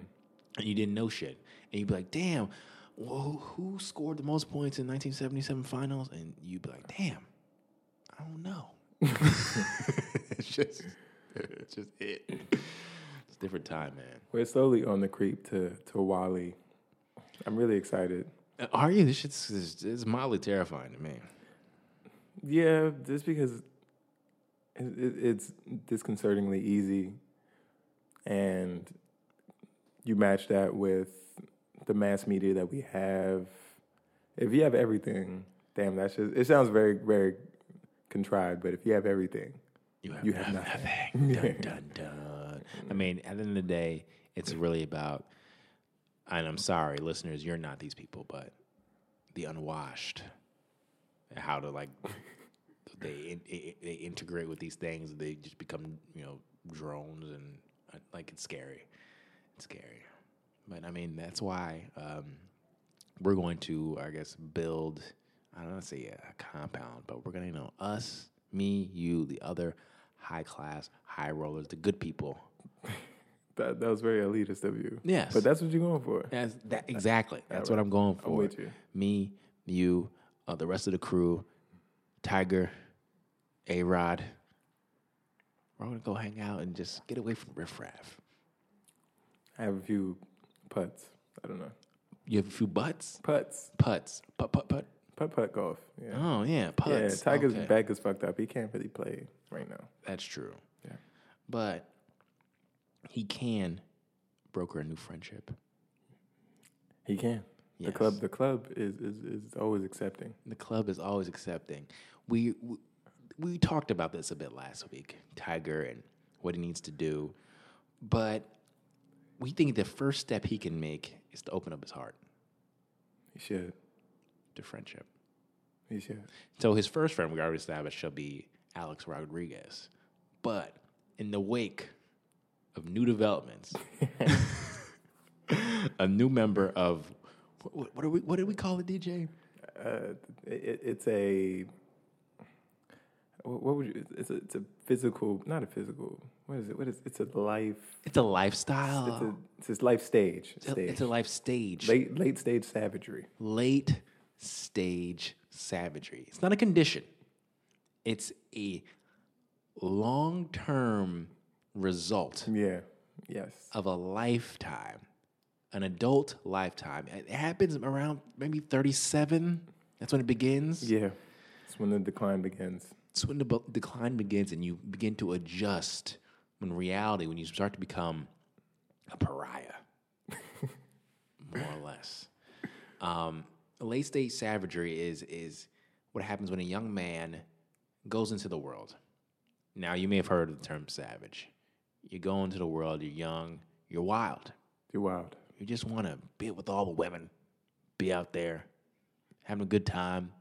and you didn't know shit. And you'd be like, damn, whoa, who scored the most points in 1977 finals? And you'd be like, damn, I don't know. it's just, it's just it. It's a different time, man. We're slowly on the creep to to WALL-E. I'm really excited. Uh, Are you? This shit's it's, it's mildly terrifying to me. Yeah, just because it, it, it's disconcertingly easy, and you match that with the mass media that we have. If you have everything, damn, that's just. It sounds very, very contrived, but if you have everything, You have, You have nothing. dun, dun, dun. I mean, at the end of the day, it's really about, and I'm sorry, listeners, you're not these people, but the unwashed, and how to like, they they integrate with these things. They just become, you know, drones, and uh, like it's scary. It's scary. But I mean, that's why um, we're going to, I guess, build. I don't want to say a compound, but we're gonna, you know, us, me, you, the other high class, high rollers, the good people. that that was very elitist of you. Yes. but that's what you're going for. That's that exactly. That's what I'm going for. I'm with you. Me, you, uh, the rest of the crew, Tiger, A Rod. We're gonna go hang out and just get away from riffraff. I have a few putts. I don't know You have a few butts, putts, putts, putt, putt, putt. Putt, putt golf. Yeah, Oh yeah, yeah. putts. Tiger's Okay. back is fucked up. He can't really play right now. That's true. Yeah. But he can broker a new friendship. He can. The club, the club is, is is always accepting. The club is always accepting. We, we we talked about this a bit last week, Tiger and what he needs to do, but we think the first step he can make is to open up his heart He should. To friendship. So his first friend we already established shall be Alex Rodriguez, but in the wake of new developments, a new member of what, what, are we, what did we call it, DJ? Uh, it, it's a. What would you? It's a, it's a physical, not a physical. What is it? What is? It? It's a life. It's a lifestyle. It's a. It's his life stage. It's a- stage. it's a life stage. late late stage savagery. late stage savagery. It's not a condition. It's a long term result Yeah. Yes. of a lifetime, an adult lifetime. It happens around maybe 37. That's when it begins. Yeah. It's when the decline begins. It's when the decline begins and you begin to adjust. When reality, when you start to become a pariah, more or less. Um, late stage savagery is is what happens when a young man goes into the world. Now, you may have heard of the term savage. You go into the world, you're young, you're wild. You're wild. You just want to be with all the women, be out there, having a good time,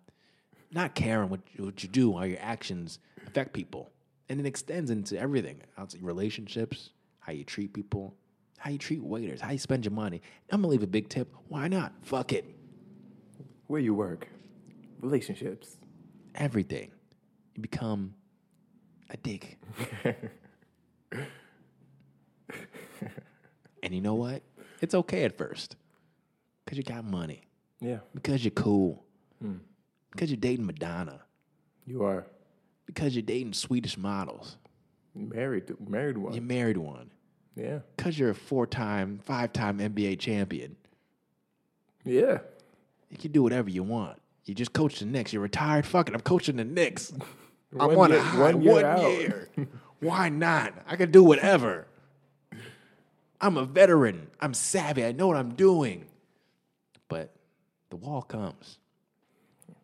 not caring what, you- what you do, how your actions affect people. And it extends into everything outside relationships, how you treat people, how you treat waiters, how you spend your money. I'm going to leave a big tip. Why not? Fuck it. Where you work, relationships. Everything. You become a dick. and you know what? It's okay at first because you got money. Yeah. because you're cool, hmm. because you're dating Madonna, You are because you're dating Swedish models, married. Married one. you married one, yeah. because you're a four-time, five-time NBA champion. Yeah. You can do whatever you want. You just coach the Knicks. You're retired. Fuck it, I'm coaching the Knicks. I want to one year one year. Why not? I can do whatever. I'm a veteran. I'm savvy. I know what I'm doing. But the wall comes.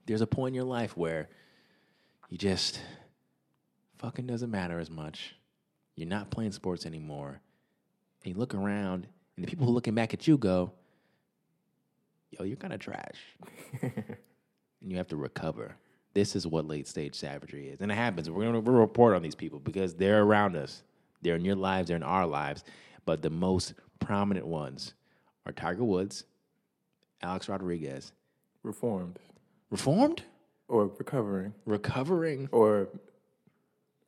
There's a point in your life where you just fucking doesn't matter as much. You're not playing sports anymore. And you look around, and the people who are looking back at you go, yo, you're kind of trash. and you have to recover. This is what late stage savagery is. And it happens. We're going to report on these people because they're around us. They're in your lives, they're in our lives. But the most prominent ones are Tiger Woods, Alex Rodriguez, Reformed reformed, or recovering recovering. or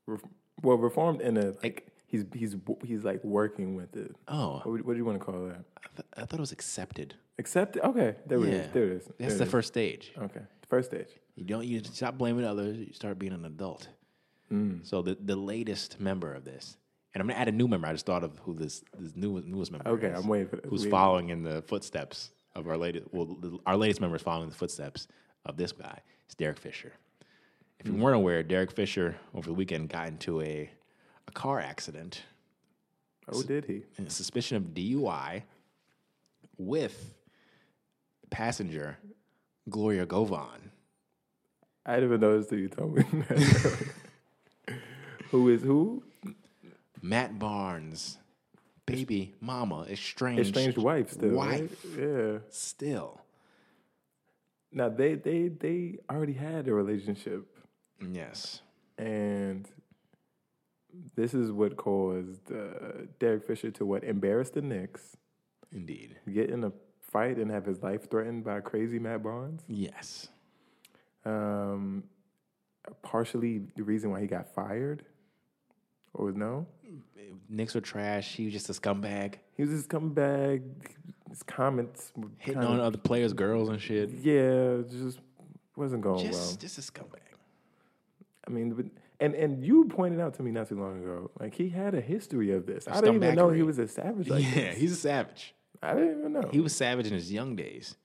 Ref- well, reformed in a like he's he's he's like working with it. Oh, What, what do you want to call that? I, th- I thought it was accepted. Accept. Okay, there it is. There it is. That's There the it is. first stage. Okay, first stage. You don't you stop blaming others. You start being an adult. Mm. So the the latest member of this, and I'm gonna add a new member. I just thought of who this this new newest member. Okay, is, I'm waiting for Who's waiting. following in the footsteps of our latest? Well, the, our latest member is following the footsteps of this guy. It's Derek Fisher. If you mm. weren't aware, Derek Fisher over the weekend got into a a car accident Oh, did he? in suspicion of DUI with passenger Gloria Govan. I didn't even notice till you told me. who is who? Matt Barnes, baby mama, estranged, Estranged wife still. right? wife Yeah. still. Now they they they already had a relationship, Yes, and this is what caused uh, Derek Fisher to what embarrass the Knicks, indeed. get in a fight, and have his life threatened by crazy Matt Barnes. Yes, Um, partially the reason why he got fired, or no? Knicks are trash. He was just a scumbag, He was just coming back. His comments were hitting on other players, girls, and shit. Yeah, just wasn't going Just, well. just a scumbag. I mean, but, and and you pointed out to me not too long ago, like he had a history of this. I didn't even know he was a savage like yeah, this. he's a savage. I didn't even know. He was savage in his young days.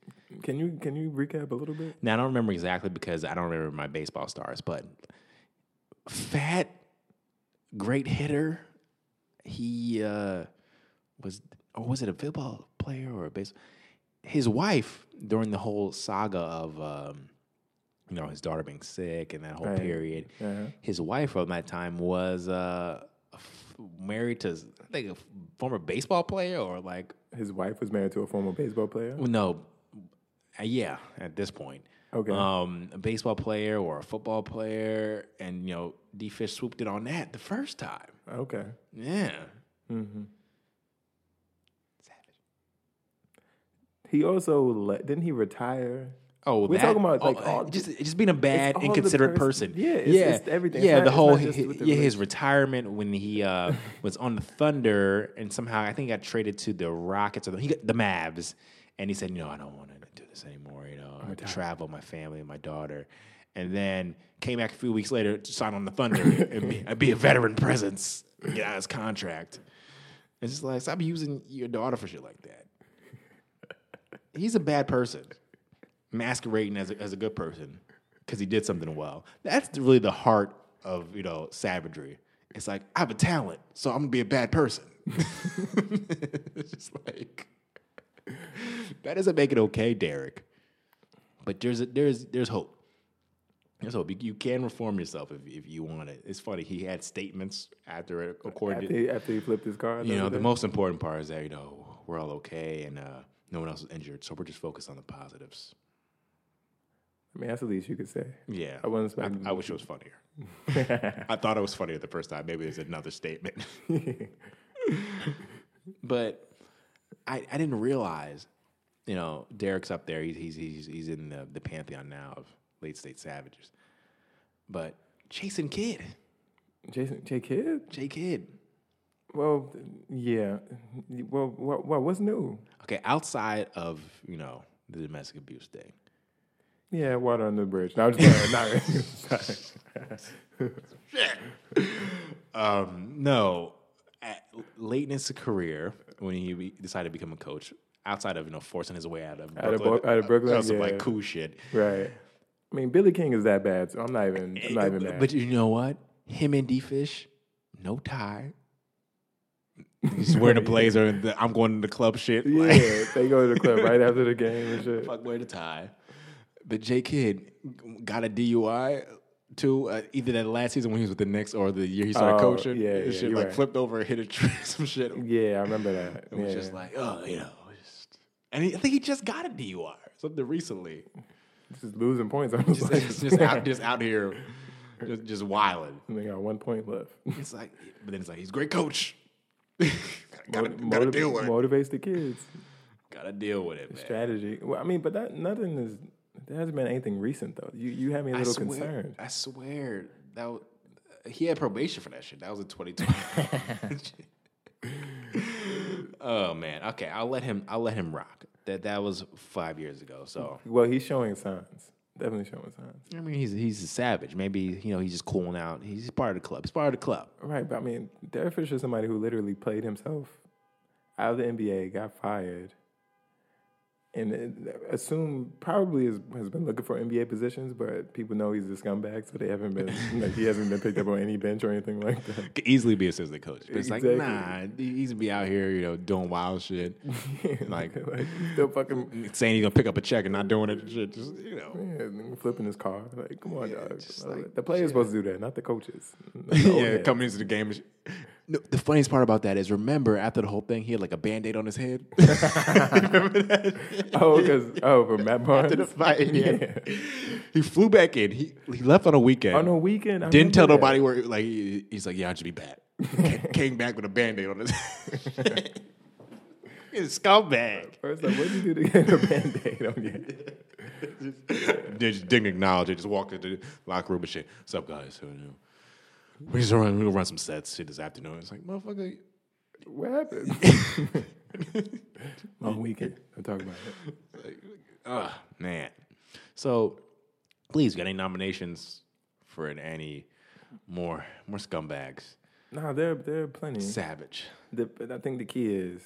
can you can you recap a little bit? Now I don't remember exactly because I don't remember my baseball stars, but fat, great hitter. He uh, was, or was it a football player or a base? His wife during the whole saga of, um, you know, his daughter being sick and that whole Right. period. Uh-huh. His wife from that time was uh, married to, I think, a former baseball player or like His wife was married to a former baseball player. no, uh, yeah, at this point. Okay. Um, a baseball player or a football player, and you know, D Fish swooped it on that the first time. Okay. Yeah. hmm Savage. He also let, didn't he retire? Oh, We're that- talking about, like, oh, all- just just being a bad, inconsiderate person- person. yeah, it's- yeah, it's everything. Yeah, not- the whole not just hi- with the yeah his retirement when he uh, was on the Thunder and somehow I think he got traded to the Rockets or the, he got the Mavs, and he said, you know, I don't want to do this anymore. You know, I have to travel, my family, my daughter." And then came back a few weeks later to sign on the Thunder and be, be a veteran presence, get out of his contract. It's just like stop using your daughter for shit like that. He's a bad person, masquerading as a, as a good person because he did something well. That's really the heart of you know savagery. It's like I have a talent, so I'm gonna be a bad person. it's just like that doesn't make it okay, Derek. But there's a, there's there's hope. There's hope. You, you can reform yourself if if you want it. It's funny. He had statements after it, according After to he, after he flipped his car. you know, the most important part is that, you know, we're all okay and uh, no one else is injured. So we're just focused on the positives. I mean, that's the least you could say. Yeah. I wasn't I, I wish it was funnier. I thought it was funnier the first time. Maybe there's another statement. but I, I didn't realize, you know, Derek's up there. He's, he's, he's, he's in the, the pantheon now of late state savages. But Jason Kidd, Jason J Kidd. J Kidd. Well, yeah. Well, what, what what's new? Okay, outside of, you know, the domestic abuse thing. Yeah, water under the bridge. No, I'm just playing. Not really. Um, no, at, late in his career, when he be, decided to become a coach, outside of you know forcing his way out of Out of Brooklyn, Bo- out of Brooklyn, some yeah. like cool shit. right. I mean, Billy King is that bad, so I'm not even. I'm not even mad. But you know what? Him and D Fish, no tie. He's wearing a blazer and the, I'm going to the club shit. yeah, Like, they go to the club right after the game and shit. fuck, wear the tie. But J Kidd got a DUI too, uh, either that last season when he was with the Knicks or the year he started Oh, coaching. yeah, yeah, shit like right. flipped over and hit a tree, some shit. Yeah, I remember that. It was yeah. just like, oh, you know, just, and he, I think he just got a DUI something recently. just losing points. I was Just, like, just out, just out here, just, just wilding. And they got one point left. It's like, but then it's like he's a great coach. gotta, gotta Motiv- deal with it. motivates the kids. Gotta deal with it, man. Strategy. Well, I mean, but that nothing is. There hasn't been anything recent though. You you have me a little swear, concerned. I swear that w- he had probation for that shit. That was in 2020. oh man. Okay, I'll let him. I'll let him rock. That that was five years ago. So Well, he's showing signs. Definitely showing signs. I mean, he's he's a savage. Maybe you know he's just cooling out. He's part of the club. He's part of the club. Right, but I mean, Derek Fisher is somebody who literally played himself out of the NBA, got fired, and assume probably is, has been looking for NBA positions, but people know he's a scumbag, so they haven't been like he hasn't been picked up on any bench or anything like that. Could easily be assistant coach. But it's Exactly. like nah, he's be out here, you know, doing wild shit, like like still fucking saying he's gonna pick up a check and not doing it. Shit, just you know. yeah, flipping his car. Like, come on, dog. Uh, like, the player's supposed to do that, not the coaches. The yeah, coming into the game. No, the funniest part about that is, remember after the whole thing, he had like a band aid on his head. remember that? Oh, because oh, for Matt Barnes. after the fight, yeah. Yeah. he flew back in. He he left on a weekend. On a weekend, I Didn't tell that. nobody where. Like he- he's like, yeah, I'll just be back. Came back with a band aid on his. head. He's a scumbag. First, like, what'd you do to get a band-aid on your head? Just didn't acknowledge it. Just walked into the locker room and shit. What's up, guys? Who knew? We just run. We gonna run some sets shit this afternoon. It's like, motherfucker. What happened? Long weekend. Don't talk about it. Like, Oh man. So, please, got any nominations for an any more more scumbags? Nah, there there are plenty. Savage. The, but I think the key is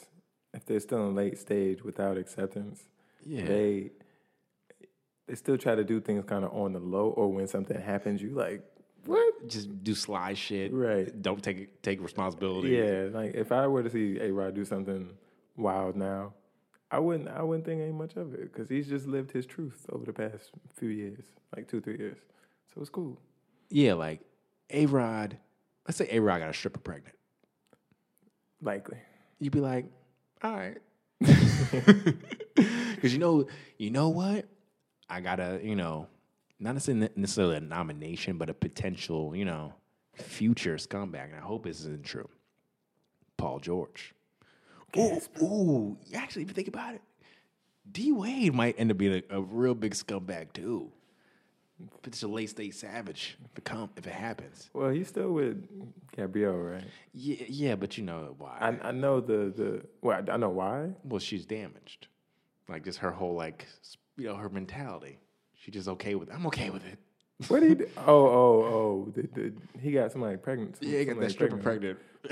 if they're still in late stage without acceptance, Yeah. they they still try to do things kind of on the low, or when something happens, you like what? Just do sly shit. Right. Don't take take responsibility. Yeah, like if I were to see A Rod do something wild now, I wouldn't I wouldn't think ain't much of it because he's just lived his truth over the past few years, like two three years. So it's cool. Yeah, like A Rod. Let's say A Rod got a stripper pregnant. Likely. You'd be like, all right. Because you know, you know what? I gotta, you know, not necessarily necessarily a nomination, but a potential, you know, future scumbag. And I hope this isn't true. Paul George. Ooh, ooh, actually, if you think about it, D Wade might end up being a, a real big scumbag too. If it's a late state savage, if it come, if it happens. Well, he's still with Gabrielle, right? Yeah, yeah, but you know why? I I know the the well I know why. well, she's damaged. Like just her whole like you know her mentality. She just okay with. it. I'm okay with it. What did he? Do? Oh oh oh! The, the, he got somebody pregnant. Yeah, he got that stripper pregnant.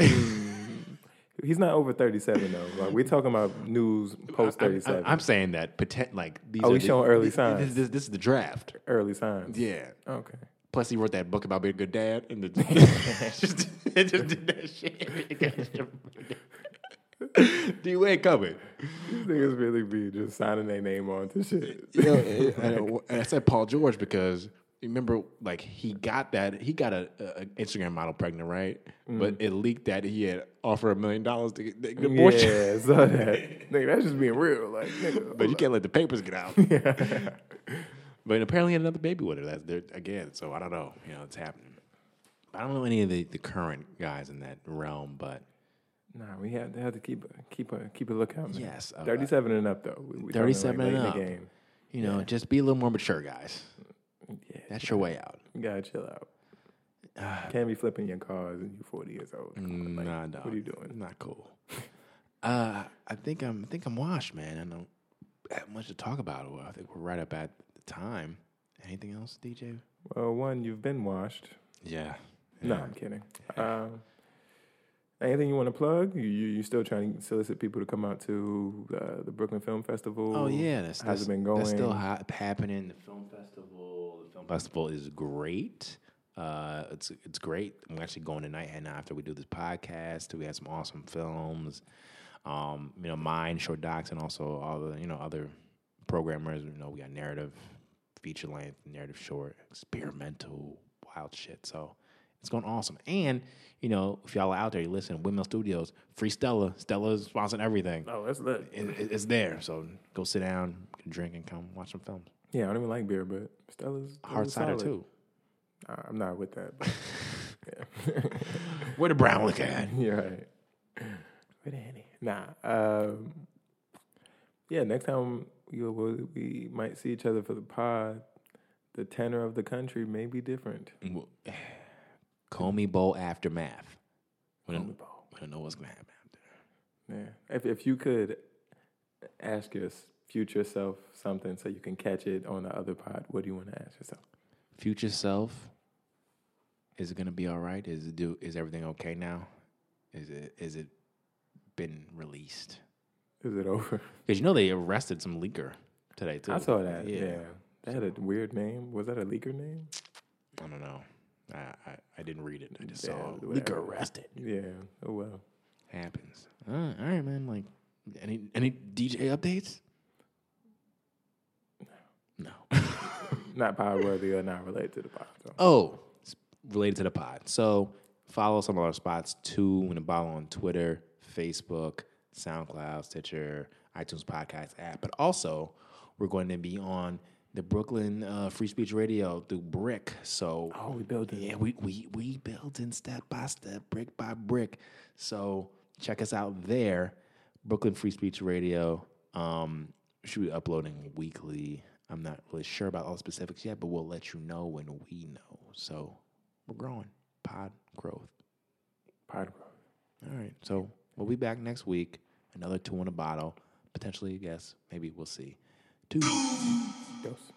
He's not over thirty seven though. Like we're talking about news post thirty seven. I'm saying that potent like these. Oh, are he's showing early this- signs. This, this is the draft. Early signs. Yeah. Okay. Plus, he wrote that book about being a good dad, and the, just, just did that shit. D Wade coming. These niggas really be just signing their name on to shit. you know, and, and- I said Paul George because remember, like he got that he got a, a Instagram model pregnant, right? Mm. But it leaked that he had offered a million dollars to get, the abortion. Yeah, saw that. Nigga, that's just being real. Like, nigga, But you can't let the papers get out. but apparently, he had another baby with her. That's there again. So I don't know. You know, it's happening. I don't know any of the, the current guys in that realm, but Nah, we have, have to keep keep a keep a lookout. Man. Yes, uh, thirty seven and up though. We, we 37 late and up. the game. you know, just be a little more mature, guys. Yeah, That's your way out. you gotta chill out. Can't be flipping your cars and you're forty years old. Like, nah, dog. What are you doing? Not cool. uh, I think I'm. I think I'm washed, man. I don't have much to talk about. Well, I think we're right up at the time. Anything else, DJ? Well, one, you've been washed. Yeah. No, I'm kidding. Um, anything you want to plug? You, you you still trying to solicit people to come out to uh, the Brooklyn Film Festival? Oh yeah, that's, how's that's it been going? That's still ha- happening. The film festival. The film festival is great. Uh, it's it's great. I'm actually going tonight, and after we do this podcast, we had some awesome films. Um, you know, mine, short docs, and also all the you know other programmers. You know, we got narrative, feature length, narrative short, experimental, wild shit. So it's going awesome. And you know, if y'all are out there, you listen, Windmill Studios, free Stella. Stella's sponsoring everything Oh, that's lit. it, it- it's there. So go sit down, drink, and come watch some films. Yeah, I don't even like beer, but Stella's Hard cider solid. too. Nah, I'm not with that. Yeah. Where the brown look at? You're right. With Annie. Nah. Um, yeah, next time we, we we might see each other for the pod, the tenor of the country may be different. Homie Bowl aftermath. We don't, Homie Bowl. we don't know what's gonna happen after. Yeah. If if you could ask your future self something so you can catch it on the other pod, what do you want to ask yourself? Future self, is it gonna be all right? Is it do? Is everything okay now? Is it? Is it been released? Is it over? Because you know they arrested some leaker today too. I saw that. Yeah. That had a weird name. Was that a leaker name? I don't know. I, I, I didn't read it. I just Yeah, saw whatever. leaker arrested. Yeah. Oh well. Happens. Uh, all right, man. Like, any any DJ updates? No. Not pod worthy or not related to the pod. So. oh, it's related to the pod. So follow some of our spots too in the bottle on Twitter, Facebook, SoundCloud, Stitcher, iTunes podcast app. But also, we're going to be on the Brooklyn uh, Free Speech Radio through BRIC. So Oh, we built it. Yeah, we we we building step by step, brick by brick. So check us out there, Brooklyn Free Speech Radio. Um, should be uploading weekly. I'm not really sure about all the specifics yet, but we'll let you know when we know. So we're growing, pod growth. Pod growth. All right, so we'll be back next week. Another two in a bottle, potentially. Yes, maybe we'll see. Two. Dose.